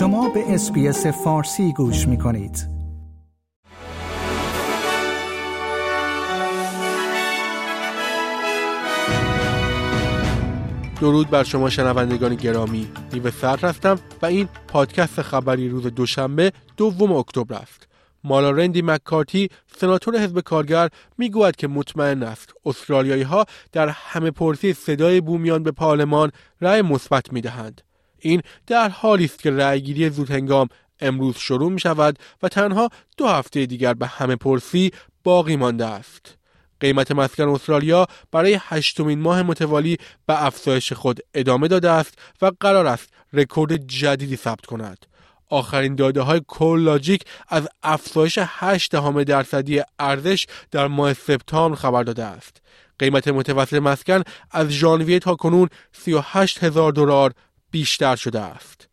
شما به SBS فارسی گوش می کنید. درود بر شما شنوندگان گرامی. نیو سر هستم و این پادکست خبری روز دوشنبه دوم اکتبر است. مالارندری مکارتی سناتور حزب کارگر می‌گوید که مطمئن است. استرالیایی ها در همه پرسی صدای بومیان به پارلمان رأی مثبت می‌دهند. این در حالی است که رأیگیری زودهنگام امروز شروع می شود و تنها دو هفته دیگر به همه پرسی باقی مانده است. قیمت مسکن استرالیا برای هشتمین ماه متوالی به افزایش خود ادامه داده است و قرار است رکورد جدیدی ثبت کند. آخرین داده های کولاجیک از افزایش 8 دهم درصدی ارزش در ماه سپتامبر خبر داده است. قیمت متوسط مسکن از ژانویه تا کنون 38 هزار دلار بیشتر شده است.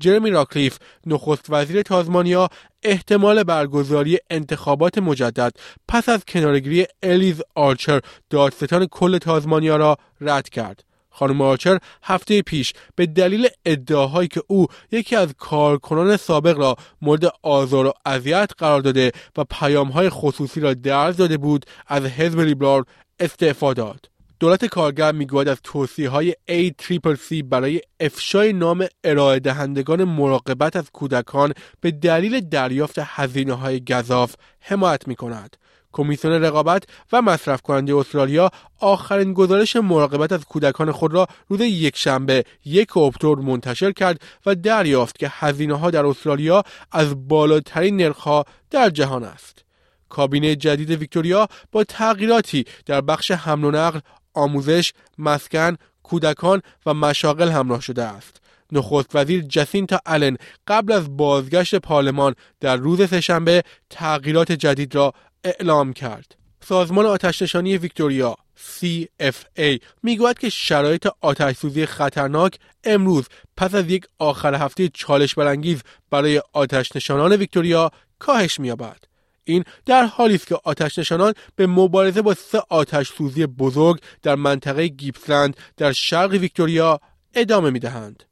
جرمی راکلیف نخست وزیر تازمانیا احتمال برگزاری انتخابات مجدد پس از کنارگیری الیز آرچر دادستان کل تازمانیا را رد کرد. خانم آرچر هفته پیش به دلیل ادعاهایی که او یکی از کارکنان سابق را مورد آزار و اذیت قرار داده و پیامهای خصوصی را درز داده بود از حزب لیبرال استعفا داد. دولت کارگر می‌گوید از توصیه های ACCC برای افشای نام ارائه دهندگان مراقبت از کودکان به دلیل دریافت هزینه های گذاف حمایت می کند. کمیسیون رقابت و مصرف کننده استرالیا آخرین گزارش مراقبت از کودکان خود را روز یک شنبه یک اکتبر منتشر کرد و دریافت که هزینه ها در استرالیا از بالاترین نرخ در جهان است. کابینه جدید ویکتوریا با تغییراتی در بخش حمل و نقل آموزش، مسکن، کودکان و مشاغل همراه شده است. نخست وزیر جسینتا آلن قبل از بازگشت پارلمان در روز سهشنبه تغییرات جدید را اعلام کرد. سازمان آتشنشانی ویکتوریا CFA می‌گوید که شرایط آتش سوزی خطرناک امروز پس از یک آخر هفته چالش برانگیز برای آتش نشانان ویکتوریا کاهش می‌یابد. این در حالی است که آتش نشانان به مبارزه با سه آتش سوزی بزرگ در منطقه گیپسلند در شرق ویکتوریا ادامه می دهند.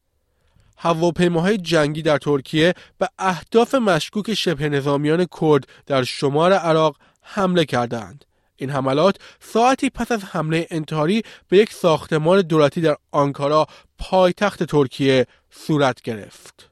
هواپیماهای جنگی در ترکیه به اهداف مشکوک شبه نظامیان کرد در شمال عراق حمله کردند. این حملات ساعتی پس از حمله انتحاری به یک ساختمان دولتی در آنکارا پایتخت ترکیه صورت گرفت.